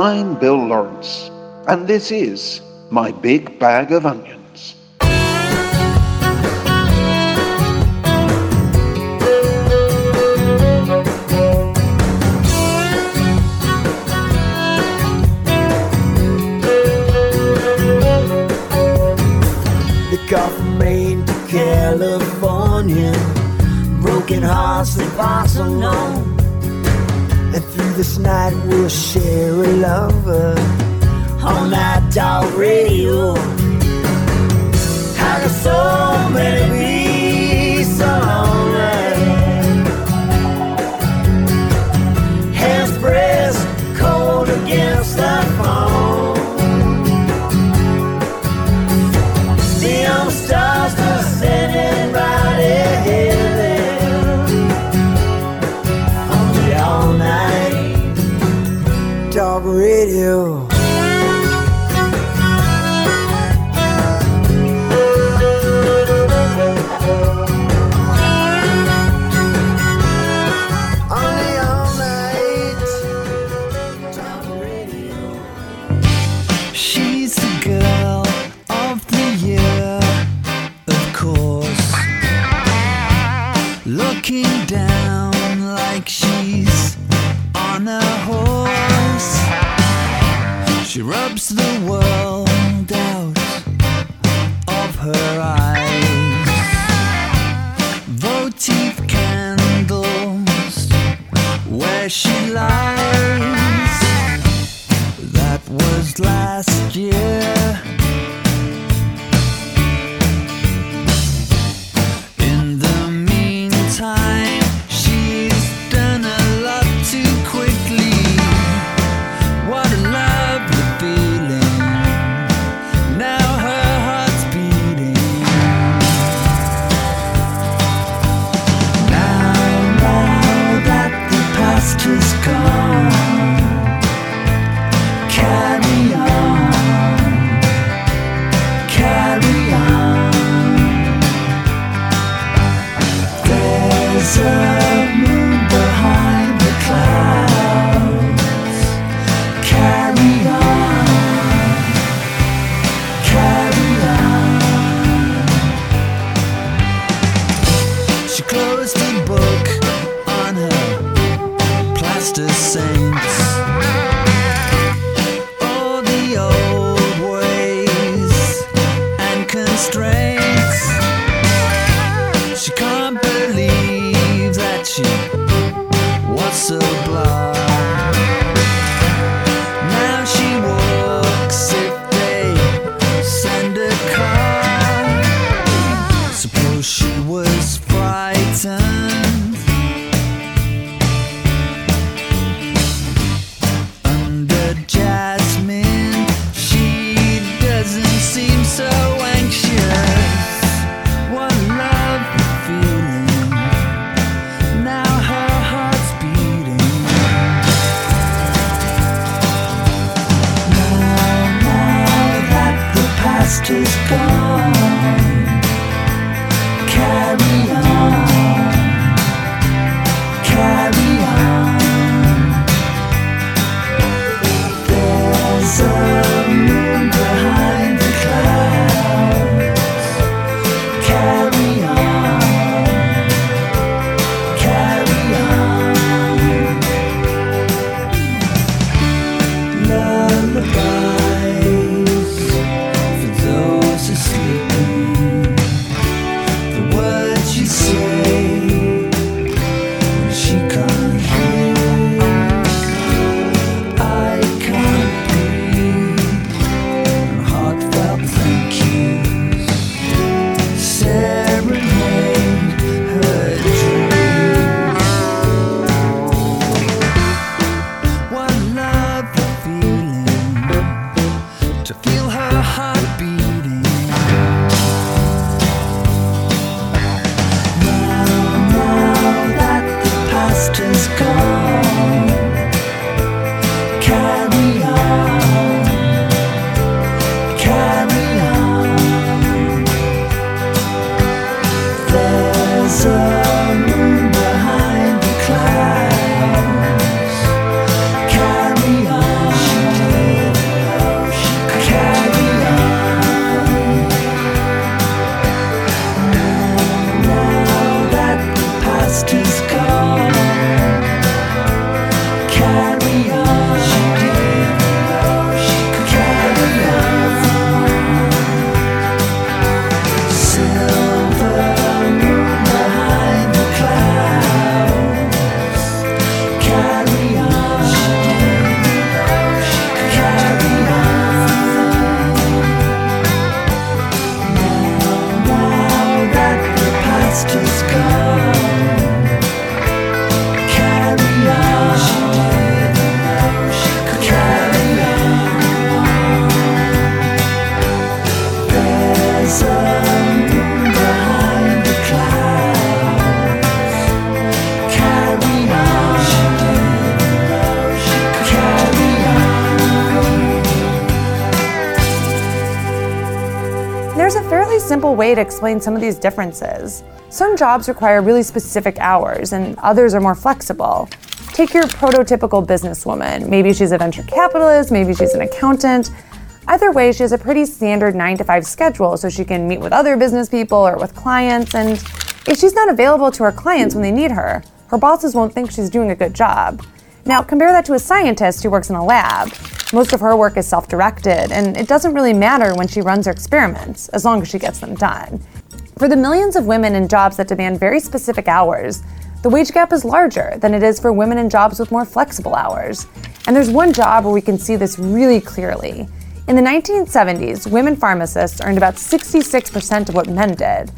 I'm Bill Lawrence, and this is my big bag of onions. The from Maine to California. Broken hearts, they pass unknown this night we'll share a lover on that dog radio. I got so many explain some of these differences. Some jobs require really specific hours, and others are more flexible. Take your prototypical businesswoman. Maybe she's a venture capitalist, maybe she's an accountant. Either way, she has a pretty standard 9 to 5 schedule so she can meet with other business people or with clients. And if she's not available to her clients when they need her, her bosses won't think she's doing a good job. Now, compare that to a scientist who works in a lab. Most of her work is self directed, and it doesn't really matter when she runs her experiments, as long as she gets them done. For the millions of women in jobs that demand very specific hours, the wage gap is larger than it is for women in jobs with more flexible hours. And there's one job where we can see this really clearly. In the 1970s, women pharmacists earned about 66% of what men did.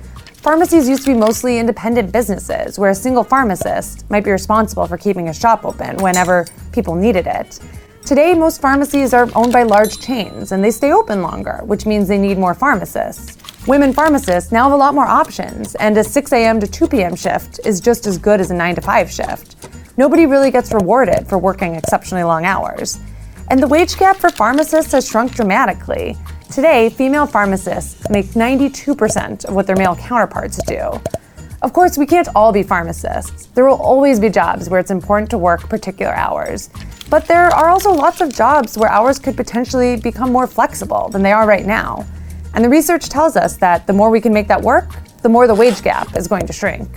Pharmacies used to be mostly independent businesses where a single pharmacist might be responsible for keeping a shop open whenever people needed it. Today, most pharmacies are owned by large chains and they stay open longer, which means they need more pharmacists. Women pharmacists now have a lot more options, and a 6 a.m. to 2 p.m. shift is just as good as a 9 to 5 shift. Nobody really gets rewarded for working exceptionally long hours. And the wage gap for pharmacists has shrunk dramatically. Today, female pharmacists make 92% of what their male counterparts do. Of course, we can't all be pharmacists. There will always be jobs where it's important to work particular hours. But there are also lots of jobs where hours could potentially become more flexible than they are right now. And the research tells us that the more we can make that work, the more the wage gap is going to shrink.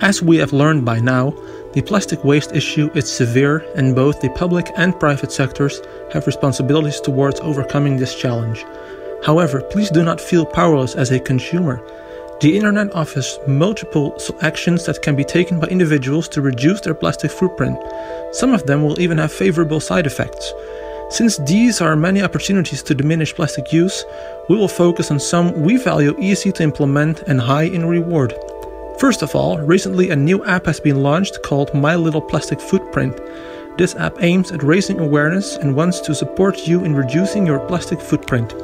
As we have learned by now, the plastic waste issue is severe and both the public and private sectors have responsibilities towards overcoming this challenge. However, please do not feel powerless as a consumer. The internet offers multiple actions that can be taken by individuals to reduce their plastic footprint. Some of them will even have favorable side effects. Since these are many opportunities to diminish plastic use, we will focus on some we value easy to implement and high in reward. First of all, recently a new app has been launched called My Little Plastic Footprint. This app aims at raising awareness and wants to support you in reducing your plastic footprint.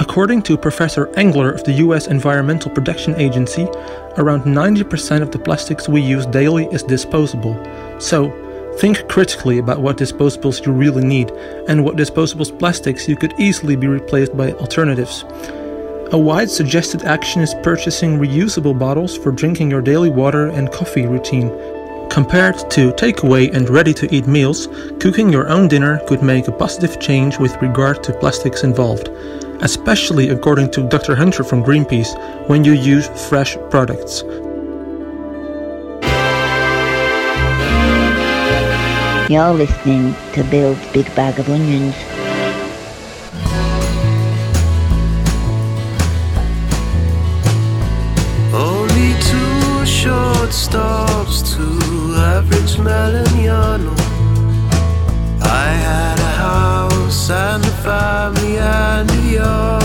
According to Professor Engler of the US Environmental Protection Agency, around 90% of the plastics we use daily is disposable. So, think critically about what disposables you really need and what disposables plastics you could easily be replaced by alternatives. A wide suggested action is purchasing reusable bottles for drinking your daily water and coffee routine. Compared to takeaway and ready to eat meals, cooking your own dinner could make a positive change with regard to plastics involved, especially according to Dr. Hunter from Greenpeace when you use fresh products. You're listening to Bill's Big Bag of Onions. Only two short stops to average Melignano. I had a house and a family and yard.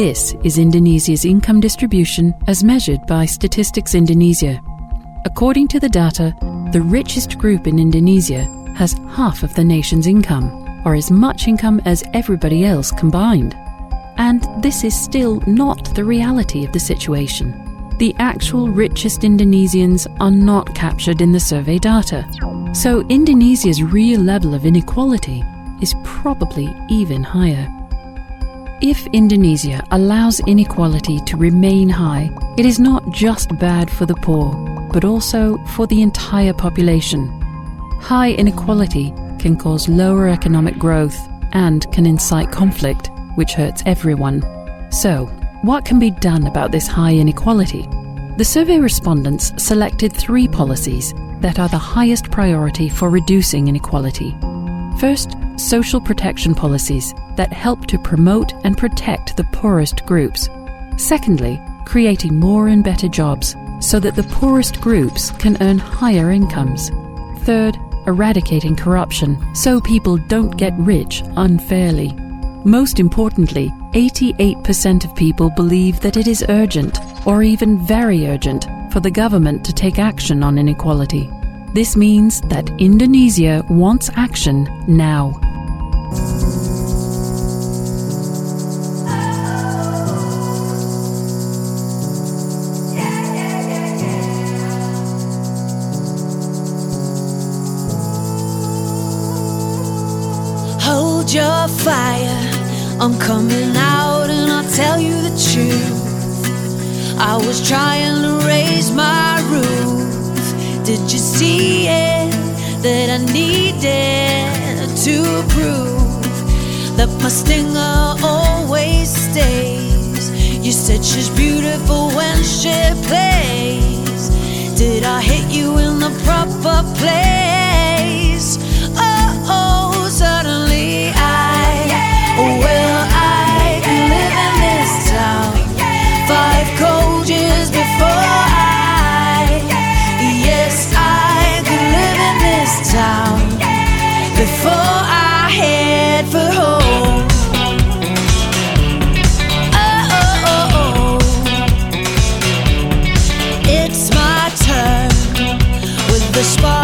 This is Indonesia's income distribution as measured by Statistics Indonesia. According to the data, the richest group in Indonesia has half of the nation's income, or as much income as everybody else combined. And this is still not the reality of the situation. The actual richest Indonesians are not captured in the survey data. So Indonesia's real level of inequality is probably even higher. If Indonesia allows inequality to remain high, it is not just bad for the poor, but also for the entire population. High inequality can cause lower economic growth and can incite conflict, which hurts everyone. So, what can be done about this high inequality? The survey respondents selected three policies that are the highest priority for reducing inequality. First, social protection policies that help to promote and protect the poorest groups. Secondly, creating more and better jobs so that the poorest groups can earn higher incomes. Third, eradicating corruption so people don't get rich unfairly. Most importantly, 88% of people believe that it is urgent, or even very urgent, for the government to take action on inequality. This means that Indonesia wants action now. Hold your fire. I'm coming out and I'll tell you the truth. I was trying to raise my roof. Did you see it? That I needed to prove that my stinger always stays. You said she's beautiful when she plays. Did I hit you in the proper place? The spotlight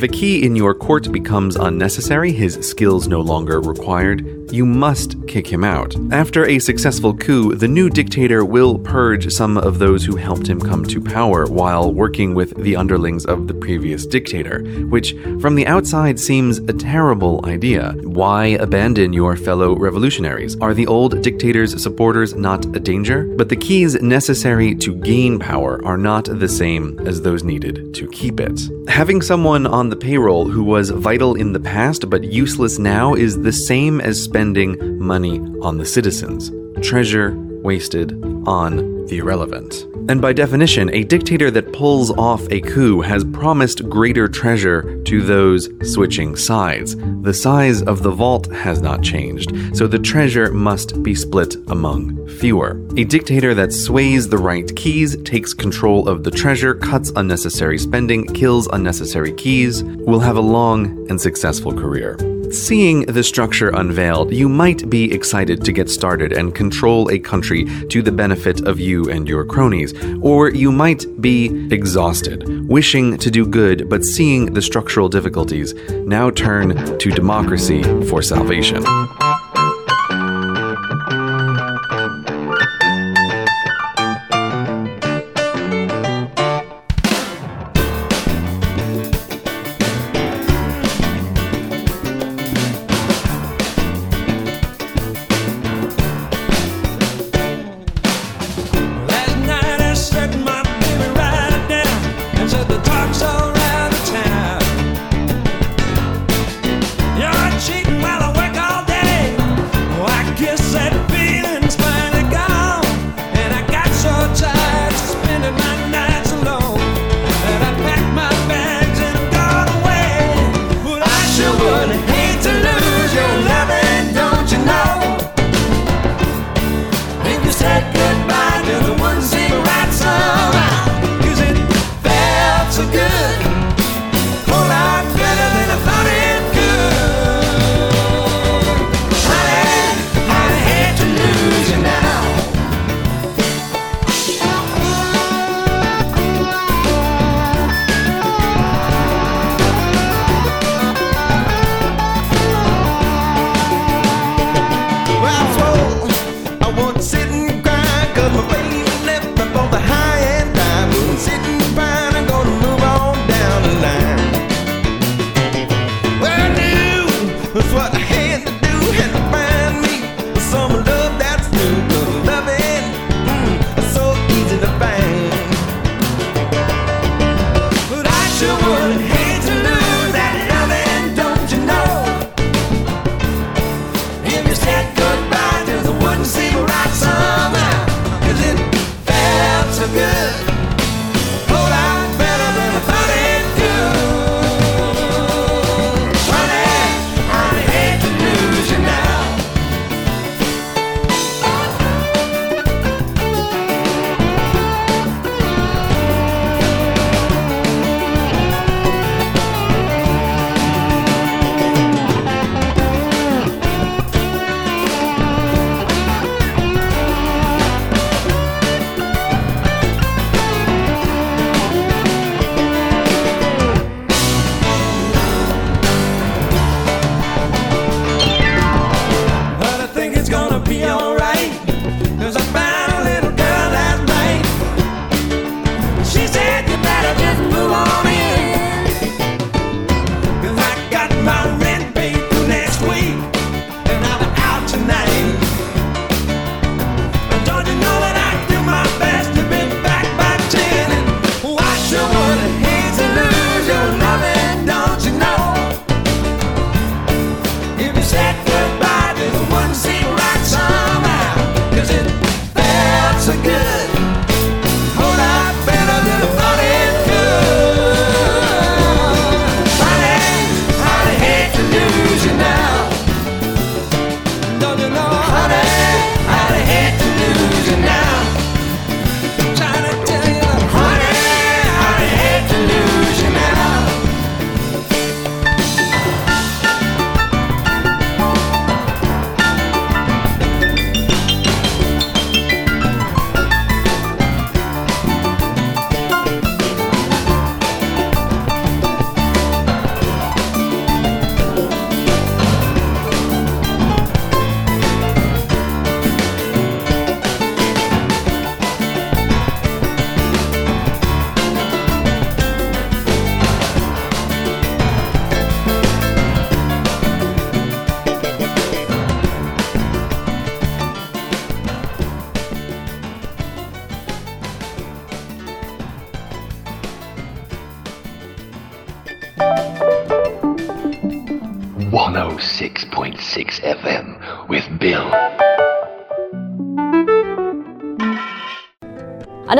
stayed. Key in your court becomes unnecessary, his skills no longer required, you must kick him out. After a successful coup, the new dictator will purge some of those who helped him come to power while working with the underlings of the previous dictator, which from the outside seems a terrible idea. Why abandon your fellow revolutionaries? Are the old dictator's supporters not a danger? But the keys necessary to gain power are not the same as those needed to keep it. Having someone on the payroll who was vital in the past but useless now is the same as spending money on the citizens. Treasure wasted on the irrelevant. And by definition, a dictator that pulls off a coup has promised greater treasure to those switching sides. The size of the vault has not changed, so the treasure must be split among fewer. A dictator that sways the right keys, takes control of the treasure, cuts unnecessary spending, kills unnecessary keys, will have a long and successful career. Seeing the structure unveiled, you might be excited to get started and control a country to the benefit of you and your cronies, or you might be exhausted, wishing to do good but seeing the structural difficulties. Now turn to democracy for salvation.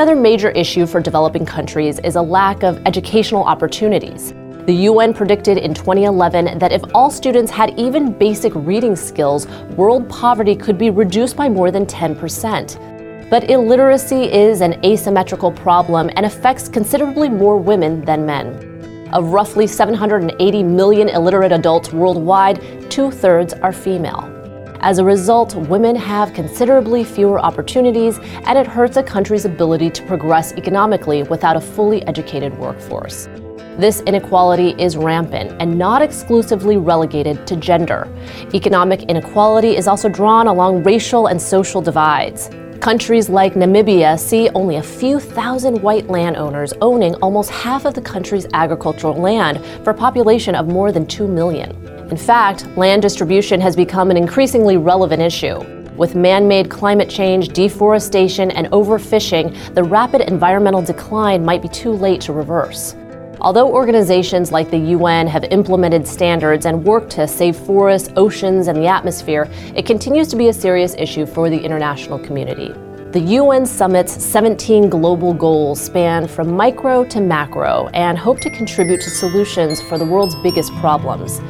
Another major issue for developing countries is a lack of educational opportunities. The UN predicted in 2011 that if all students had even basic reading skills, world poverty could be reduced by more than 10%. But illiteracy is an asymmetrical problem and affects considerably more women than men. Of roughly 780 million illiterate adults worldwide, two thirds are female. As a result, women have considerably fewer opportunities, and it hurts a country's ability to progress economically without a fully educated workforce. This inequality is rampant and not exclusively relegated to gender. Economic inequality is also drawn along racial and social divides. Countries like Namibia see only a few thousand white landowners owning almost half of the country's agricultural land for a population of more than 2 million. In fact, land distribution has become an increasingly relevant issue. With man made climate change, deforestation, and overfishing, the rapid environmental decline might be too late to reverse. Although organizations like the UN have implemented standards and worked to save forests, oceans, and the atmosphere, it continues to be a serious issue for the international community. The UN Summit's 17 global goals span from micro to macro and hope to contribute to solutions for the world's biggest problems.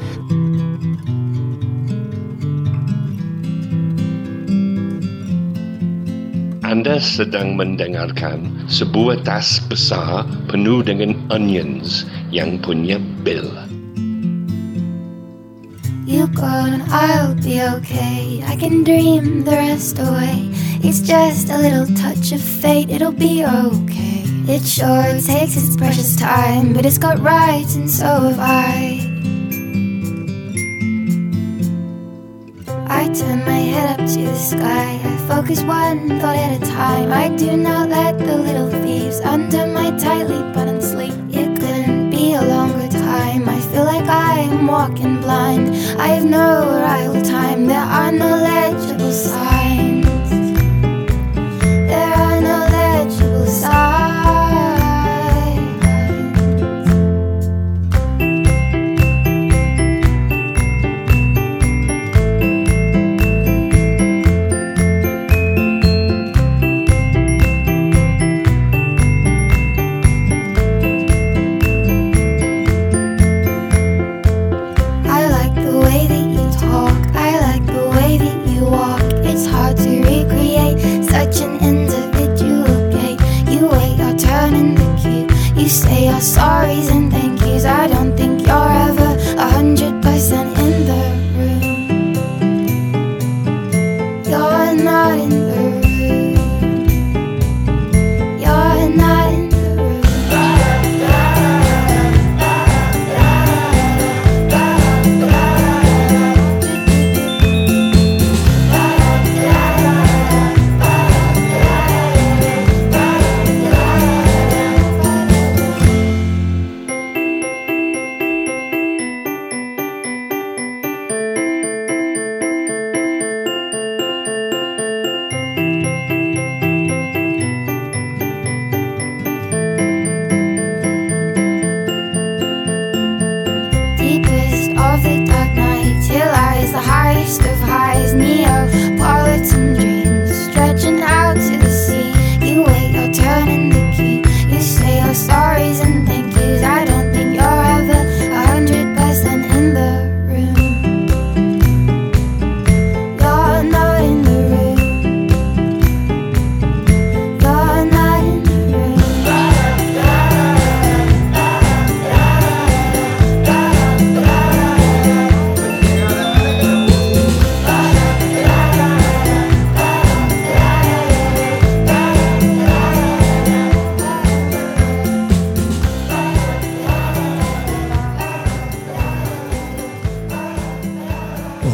Anda sedang mendengarkan sebuah tas besar penuh dengan onions yang punya Bill. You go and I'll be okay. I can dream the rest away. It's just a little touch of fate, it'll be okay. It sure takes its precious time, but it's got rights and so have I. I turn my head up to the sky. I focus one thought at a time. I do not let the little thieves under my tightly buttoned sleeve. It couldn't be a longer time. I feel like I'm walking blind. I have no arrival time. There are no legible signs.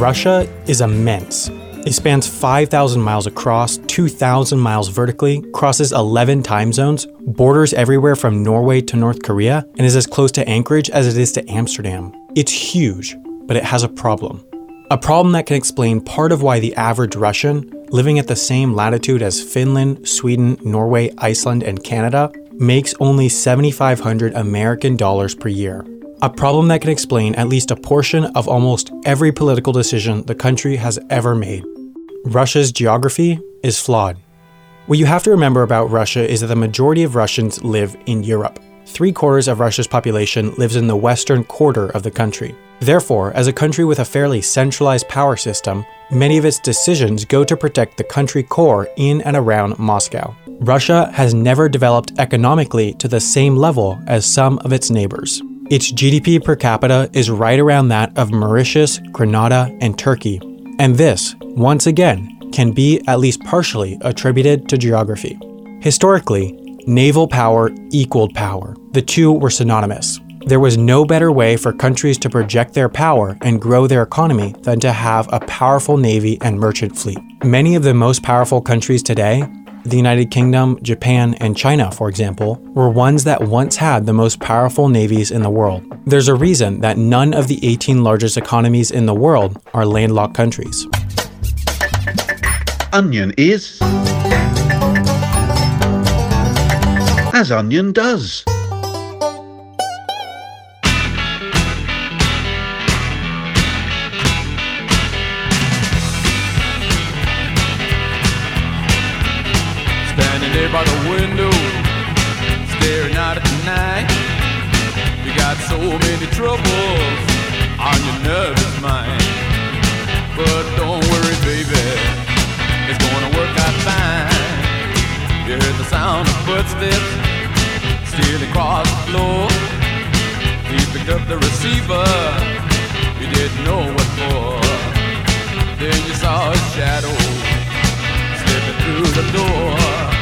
Russia is immense. It spans 5,000 miles across, 2,000 miles vertically, crosses 11 time zones, borders everywhere from Norway to North Korea, and is as close to Anchorage as it is to Amsterdam. It's huge, but it has a problem. A problem that can explain part of why the average Russian, living at the same latitude as Finland, Sweden, Norway, Iceland, and Canada, makes only 7,500 American dollars per year. A problem that can explain at least a portion of almost every political decision the country has ever made. Russia's geography is flawed. What you have to remember about Russia is that the majority of Russians live in Europe. Three quarters of Russia's population lives in the western quarter of the country. Therefore, as a country with a fairly centralized power system, many of its decisions go to protect the country core in and around Moscow. Russia has never developed economically to the same level as some of its neighbors. Its GDP per capita is right around that of Mauritius, Grenada, and Turkey. And this, once again, can be at least partially attributed to geography. Historically, naval power equaled power. The two were synonymous. There was no better way for countries to project their power and grow their economy than to have a powerful navy and merchant fleet. Many of the most powerful countries today, the United Kingdom, Japan, and China, for example, were ones that once had the most powerful navies in the world. There's a reason that none of the 18 largest economies in the world are landlocked countries. Onion is. As onion does. So many troubles on your nervous mind. But don't worry, baby, it's gonna work out fine. You heard the sound of footsteps stealing across the floor. He picked up the receiver, you didn't know what for. Then you saw his shadow slipping through the door.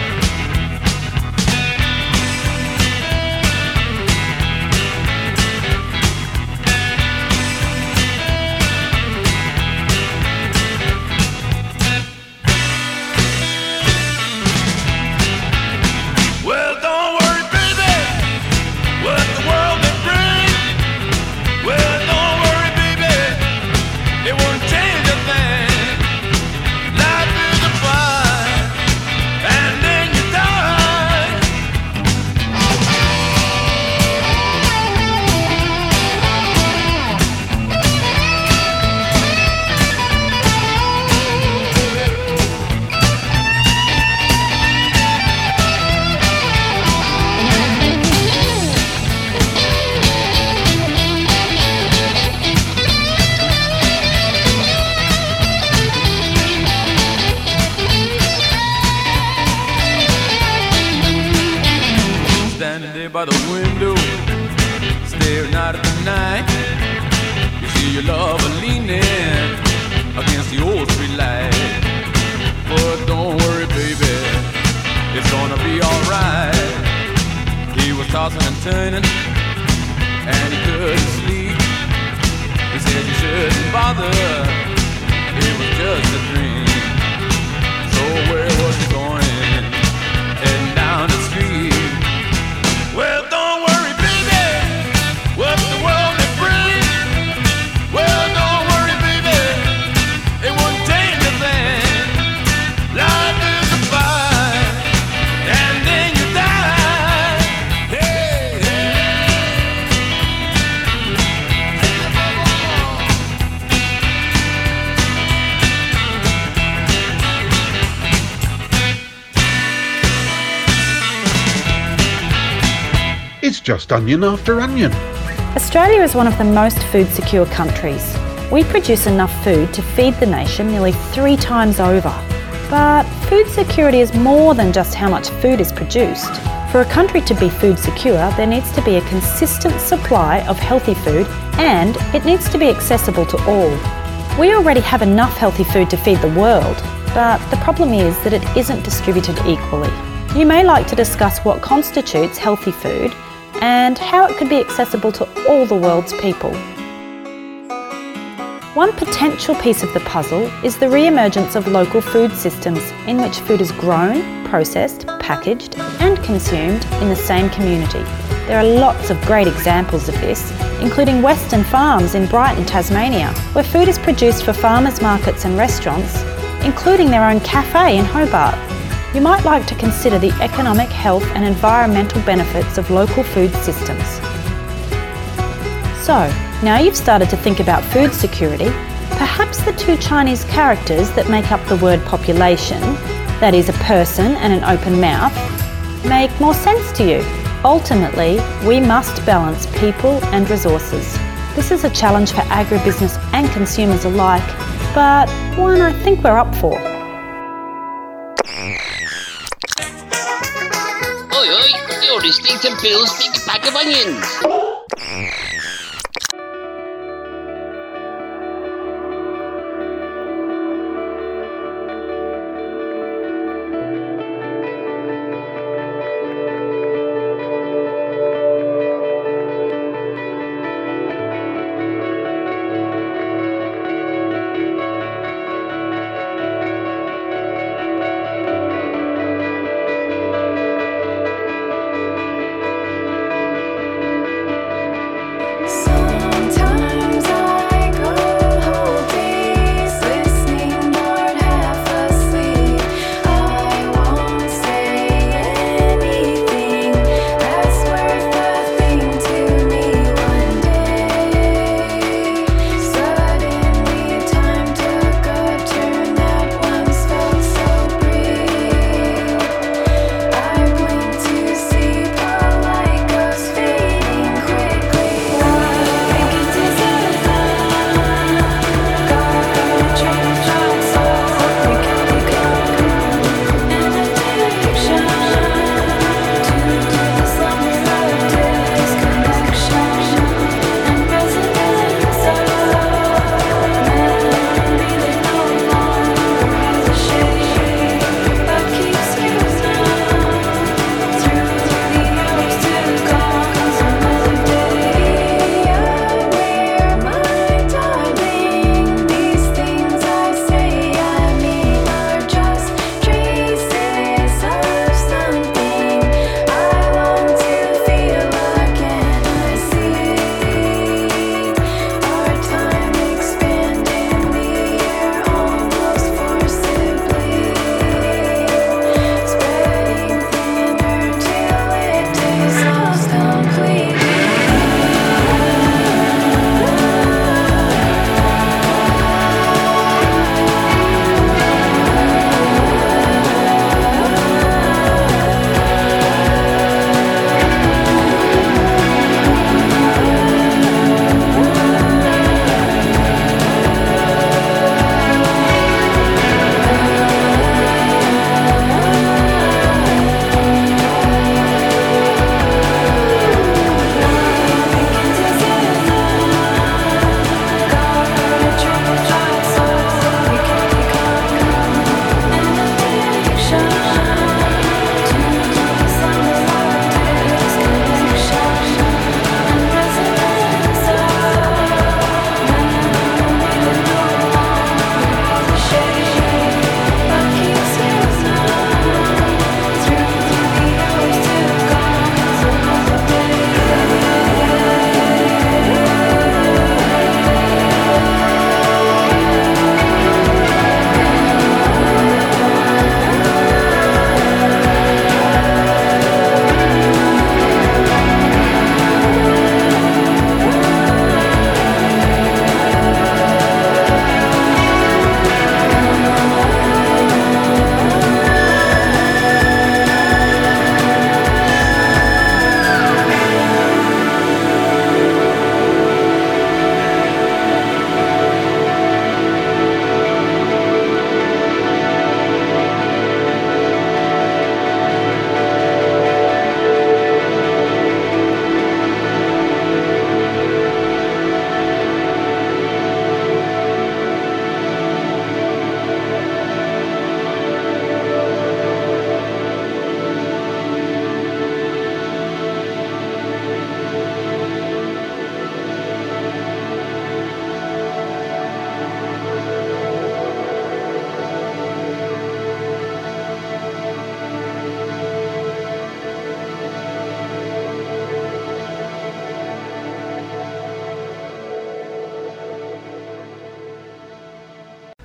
By the window, staring out at the night. You see your lover leaning against the old street light. But don't worry, baby, it's gonna be alright. He was tossing and turning, and he couldn't sleep. He said you shouldn't bother, it was just a dream. So where was just onion after onion. Australia is one of the most food secure countries. We produce enough food to feed the nation nearly three times over. But food security is more than just how much food is produced. For a country to be food secure, there needs to be a consistent supply of healthy food and it needs to be accessible to all. We already have enough healthy food to feed the world, but the problem is that it isn't distributed equally. You may like to discuss what constitutes healthy food and how it could be accessible to all the world's people. One potential piece of the puzzle is the re-emergence of local food systems in which food is grown, processed, packaged and consumed in the same community. There are lots of great examples of this, including Western Farms in Brighton, Tasmania, where food is produced for farmers markets and restaurants, including their own cafe in Hobart. You might like to consider the economic, health and environmental benefits of local food systems. So, now you've started to think about food security, perhaps the two Chinese characters that make up the word population, that is, a person and an open mouth, make more sense to you. Ultimately, we must balance people and resources. This is a challenge for agribusiness and consumers alike, but one I think we're up for. Listening Bill's Big Bag of Onions.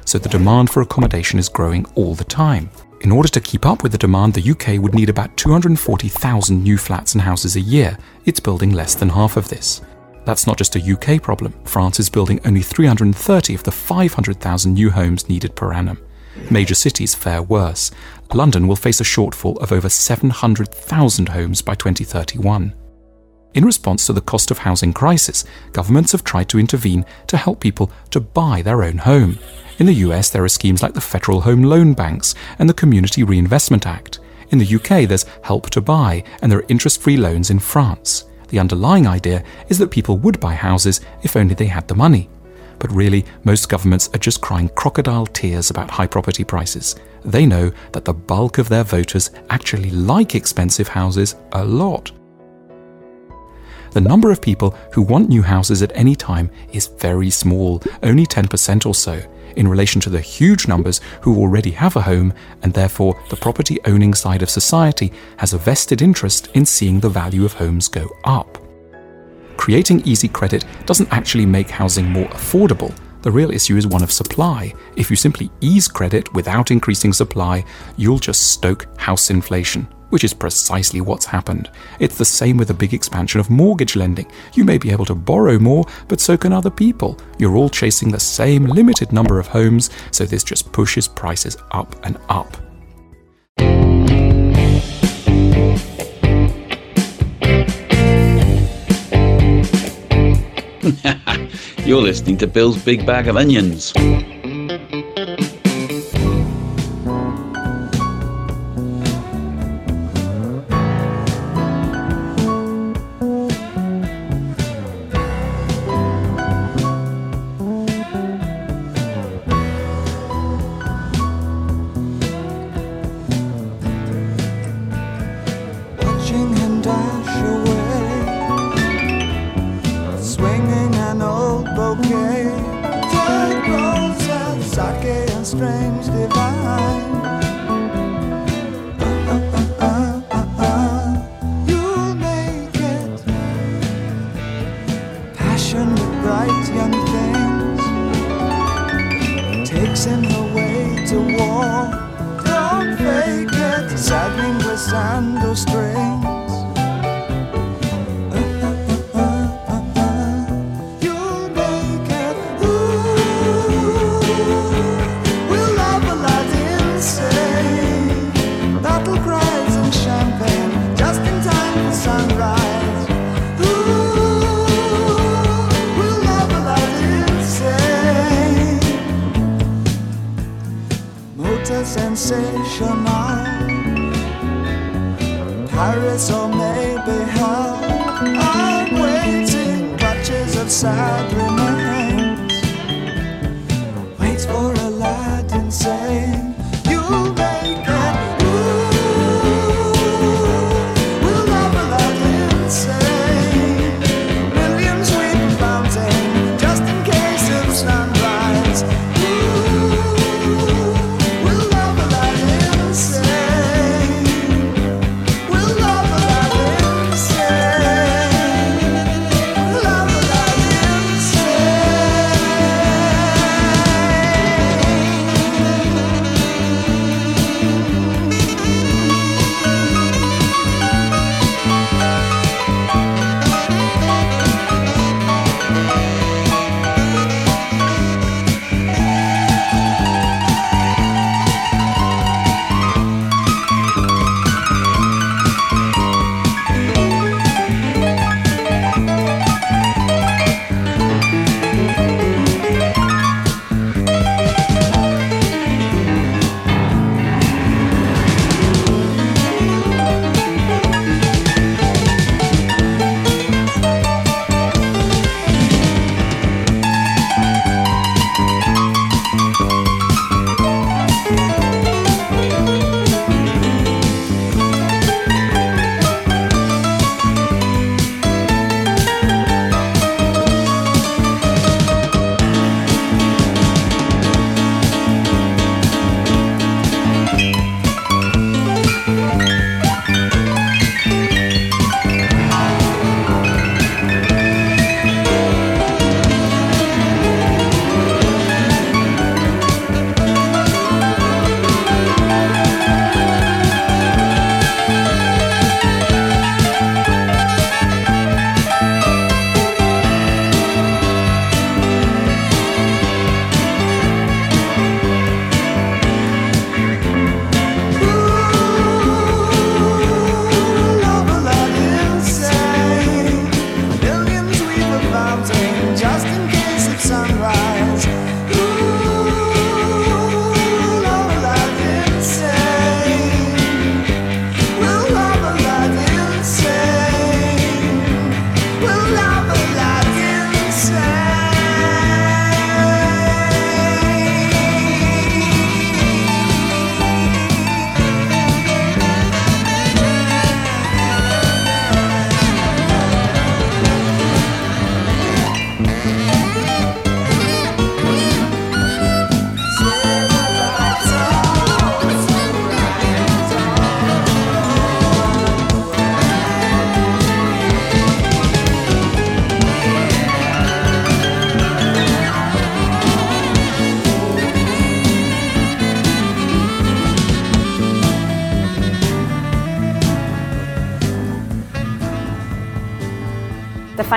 So the demand for accommodation is growing all the time. In order to keep up with the demand, the UK would need about 240,000 new flats and houses a year. It's building less than half of this. That's not just a UK problem. France is building only 330 of the 500,000 new homes needed per annum. Major cities fare worse. London will face a shortfall of over 700,000 homes by 2031. In response to the cost of housing crisis, governments have tried to intervene to help people to buy their own home. In the US, there are schemes like the Federal Home Loan Banks and the Community Reinvestment Act. In the UK, there's Help to Buy, and there are interest free loans in France. The underlying idea is that people would buy houses if only they had the money. But really, most governments are just crying crocodile tears about high property prices. They know that the bulk of their voters actually like expensive houses a lot. The number of people who want new houses at any time is very small, only 10% or so, in relation to the huge numbers who already have a home, and therefore the property owning side of society has a vested interest in seeing the value of homes go up. Creating easy credit doesn't actually make housing more affordable. The real issue is one of supply. If you simply ease credit without increasing supply, you'll just stoke house inflation, which is precisely what's happened. It's the same with a big expansion of mortgage lending. You may be able to borrow more, but so can other people. You're all chasing the same limited number of homes, so this just pushes prices up and up. You're listening to Bill's Big Bag of Onions. Passion with bright young things takes him away to war. Don't fake it, sagging with sandal strings.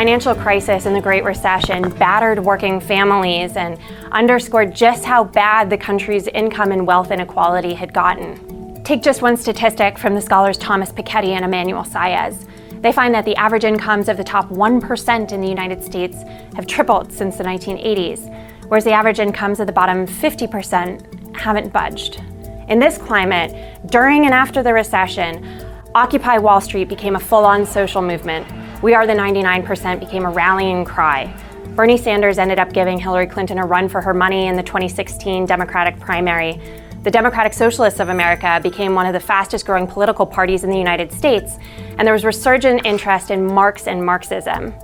Financial crisis and the Great Recession battered working families and underscored just how bad the country's income and wealth inequality had gotten. Take just one statistic from the scholars Thomas Piketty and Emmanuel Saez. They find that the average incomes of the top 1% in the United States have tripled since the 1980s, whereas the average incomes of the bottom 50% haven't budged. In this climate, during and after the recession, Occupy Wall Street became a full on social movement. We Are the 99% became a rallying cry. Bernie Sanders ended up giving Hillary Clinton a run for her money in the 2016 Democratic primary. The Democratic Socialists of America became one of the fastest growing political parties in the United States, and there was resurgent interest in Marx and Marxism.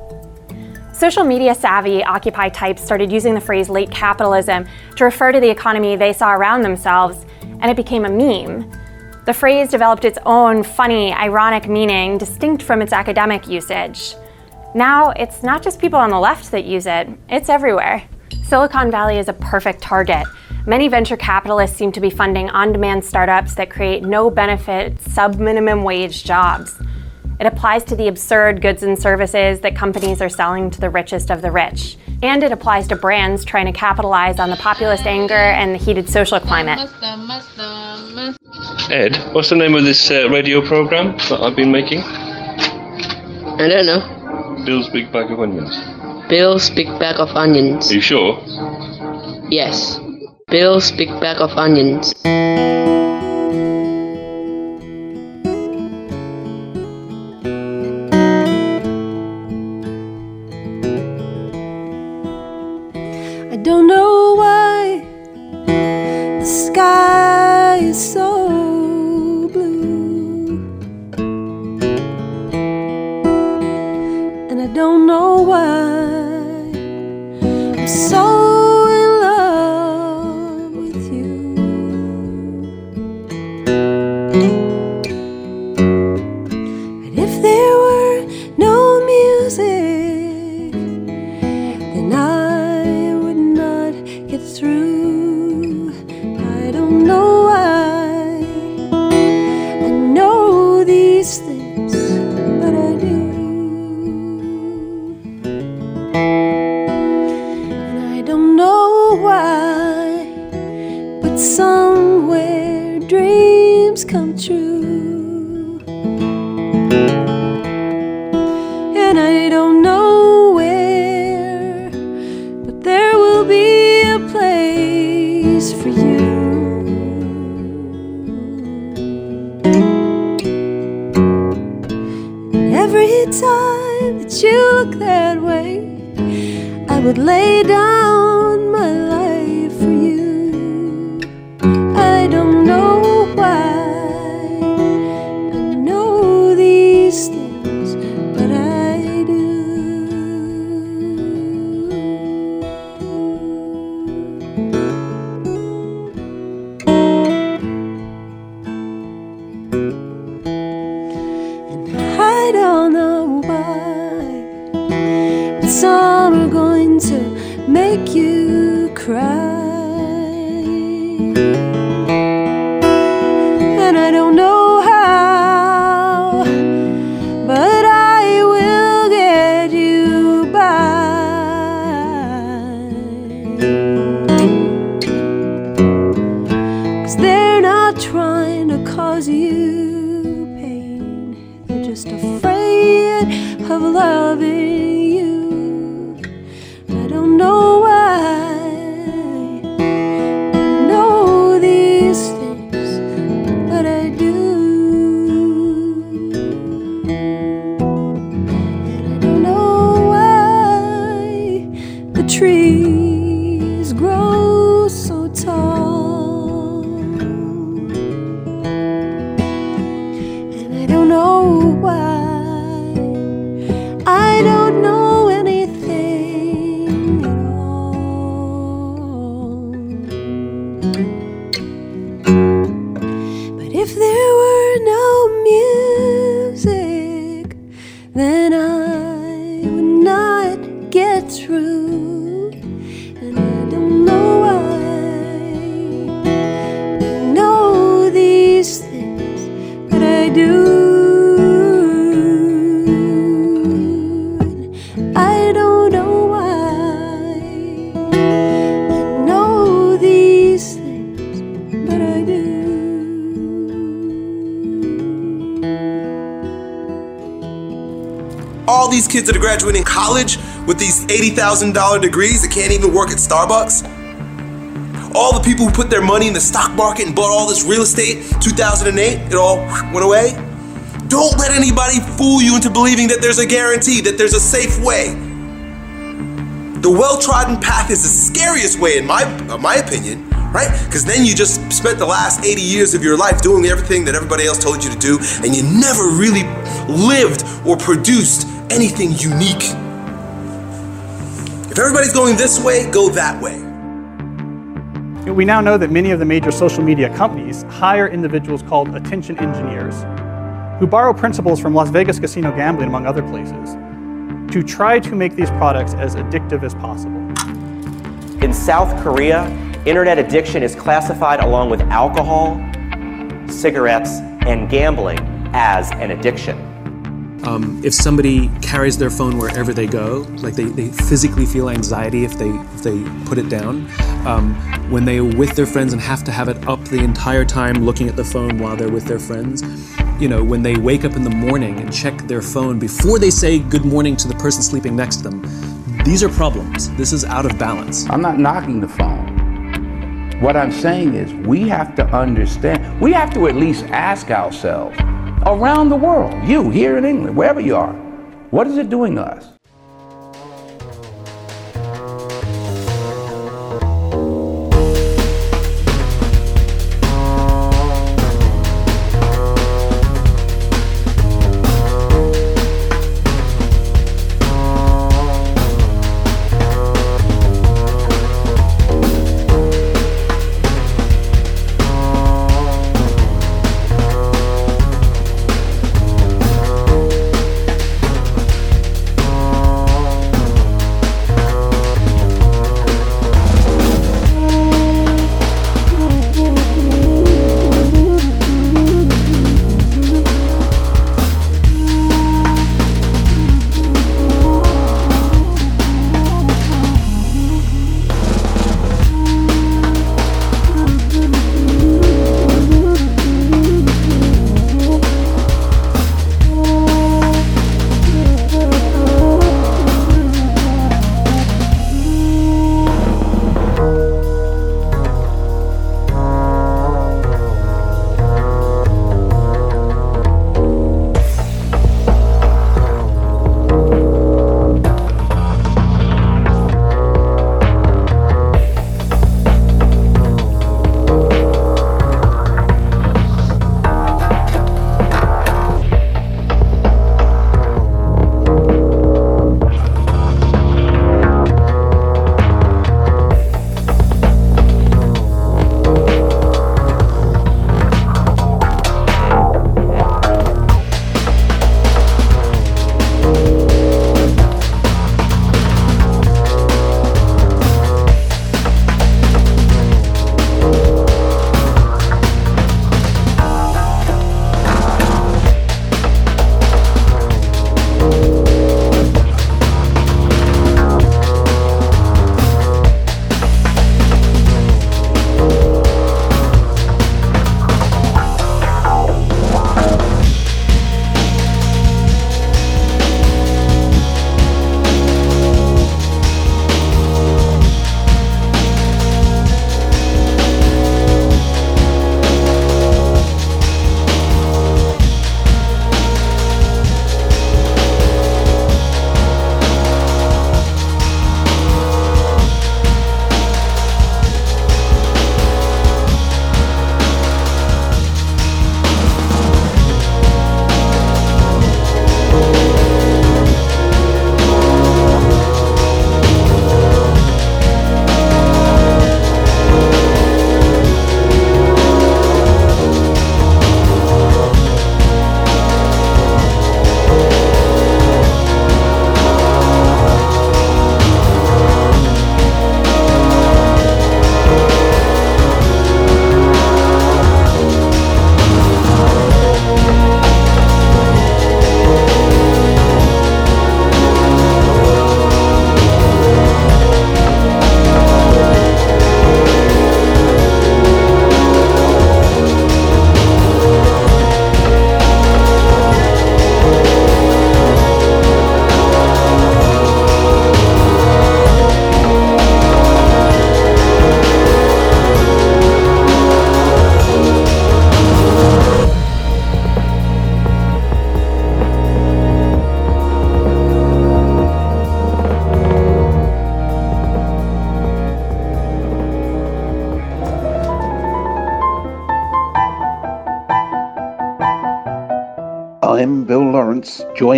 Social media savvy Occupy types started using the phrase late capitalism to refer to the economy they saw around themselves, and it became a meme. The phrase developed its own funny, ironic meaning distinct from its academic usage. Now, it's not just people on the left that use it, it's everywhere. Silicon Valley is a perfect target. Many venture capitalists seem to be funding on demand startups that create no benefit, sub minimum wage jobs. It applies to the absurd goods and services that companies are selling to the richest of the rich. And it applies to brands trying to capitalize on the populist anger and the heated social climate. Ed, what's the name of this uh, radio program that I've been making? I don't know. Bill's Big Bag of Onions. Bill's Big Bag of Onions. Are you sure? Yes. Bill's Big Bag of Onions. Some are going to make you cry. Graduating college with these $80,000 degrees that can't even work at Starbucks? All the people who put their money in the stock market and bought all this real estate 2008, it all went away? Don't let anybody fool you into believing that there's a guarantee, that there's a safe way. The well-trodden path is the scariest way, in my uh, my opinion, right? Because then you just spent the last 80 years of your life doing everything that everybody else told you to do, and you never really lived or produced anything unique. If everybody's going this way, go that way. We now know that many of the major social media companies hire individuals called attention engineers who borrow principles from Las Vegas casino gambling, among other places, to try to make these products as addictive as possible. In South Korea, internet addiction is classified along with alcohol, cigarettes, and gambling as an addiction. Um, if somebody carries their phone wherever they go, like they, they physically feel anxiety if they if they put it down, um, when they're with their friends and have to have it up the entire time looking at the phone while they're with their friends, you know, when they wake up in the morning and check their phone before they say good morning to the person sleeping next to them, these are problems. This is out of balance. I'm not knocking the phone. What I'm saying is we have to understand, we have to at least ask ourselves around the world, you here in England, wherever you are, what is it doing to us?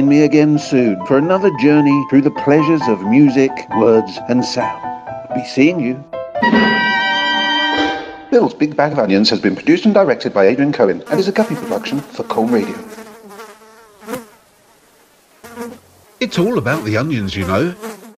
Join me again soon for another journey through the pleasures of music, words, and sound. Be seeing you. Bill's Big Bag of Onions has been produced and directed by Adrian Cohen and is a Guppy production for Colm Radio. It's all about the onions, you know.